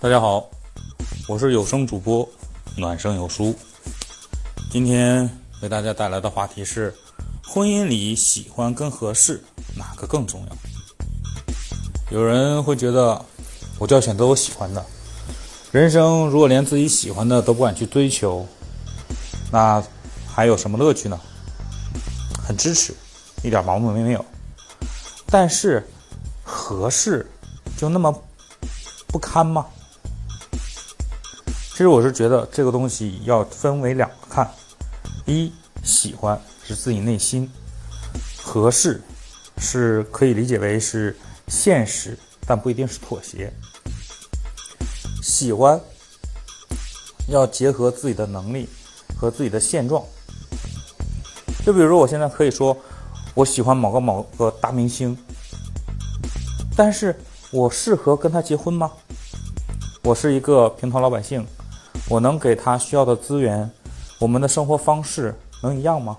大家好，我是有声主播暖声有书。今天为大家带来的话题是：婚姻里喜欢跟合适哪个更重要？有人会觉得，我就要选择我喜欢的。人生如果连自己喜欢的都不敢去追求，那还有什么乐趣呢？很支持，一点毛病没有。但是合适就那么不堪吗？其实我是觉得这个东西要分为两个看：一喜欢是自己内心，合适是可以理解为是现实，但不一定是妥协。喜欢要结合自己的能力和自己的现状。就比如说，我现在可以说我喜欢某个某个大明星，但是我适合跟他结婚吗？我是一个平头老百姓。我能给他需要的资源，我们的生活方式能一样吗？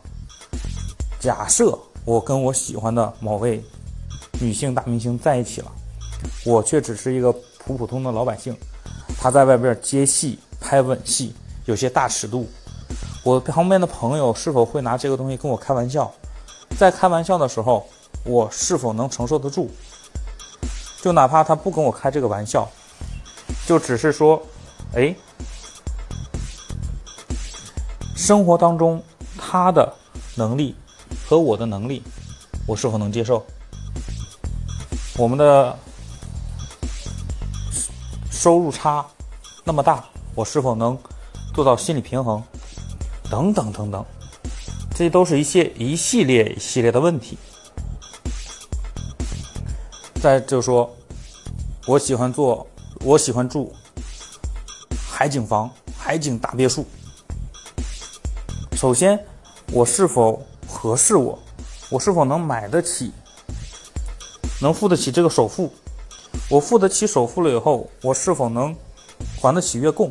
假设我跟我喜欢的某位女性大明星在一起了，我却只是一个普普通的老百姓，他在外边接戏、拍吻戏，有些大尺度，我旁边的朋友是否会拿这个东西跟我开玩笑？在开玩笑的时候，我是否能承受得住？就哪怕他不跟我开这个玩笑，就只是说，哎。生活当中，他的能力和我的能力，我是否能接受？我们的收入差那么大，我是否能做到心理平衡？等等等等，这都是一些一系列一系列的问题。再就是说，我喜欢做，我喜欢住海景房、海景大别墅。首先，我是否合适我？我是否能买得起？能付得起这个首付？我付得起首付了以后，我是否能还得起月供？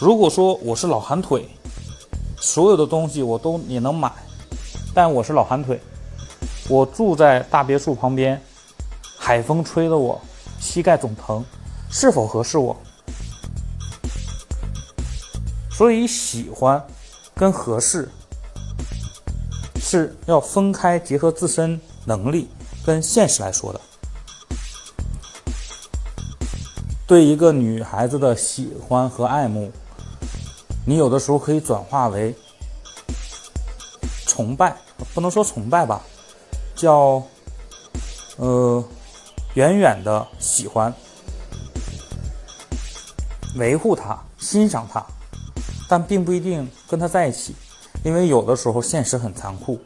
如果说我是老寒腿，所有的东西我都也能买，但我是老寒腿，我住在大别墅旁边，海风吹得我膝盖总疼，是否合适我？所以，喜欢跟合适是要分开，结合自身能力跟现实来说的。对一个女孩子的喜欢和爱慕，你有的时候可以转化为崇拜，不能说崇拜吧，叫呃远远的喜欢，维护她，欣赏她。但并不一定跟他在一起，因为有的时候现实很残酷。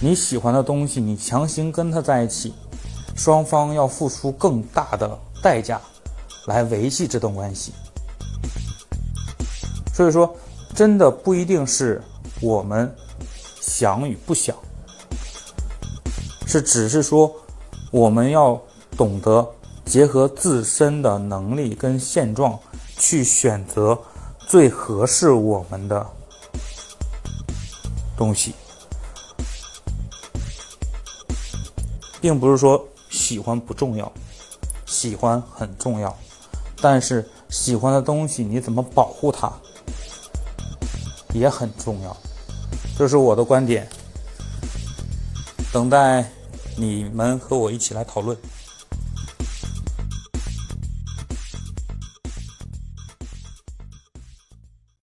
你喜欢的东西，你强行跟他在一起，双方要付出更大的代价来维系这段关系。所以说，真的不一定是我们想与不想，是只是说我们要懂得结合自身的能力跟现状去选择。最合适我们的东西，并不是说喜欢不重要，喜欢很重要，但是喜欢的东西你怎么保护它也很重要，这是我的观点，等待你们和我一起来讨论。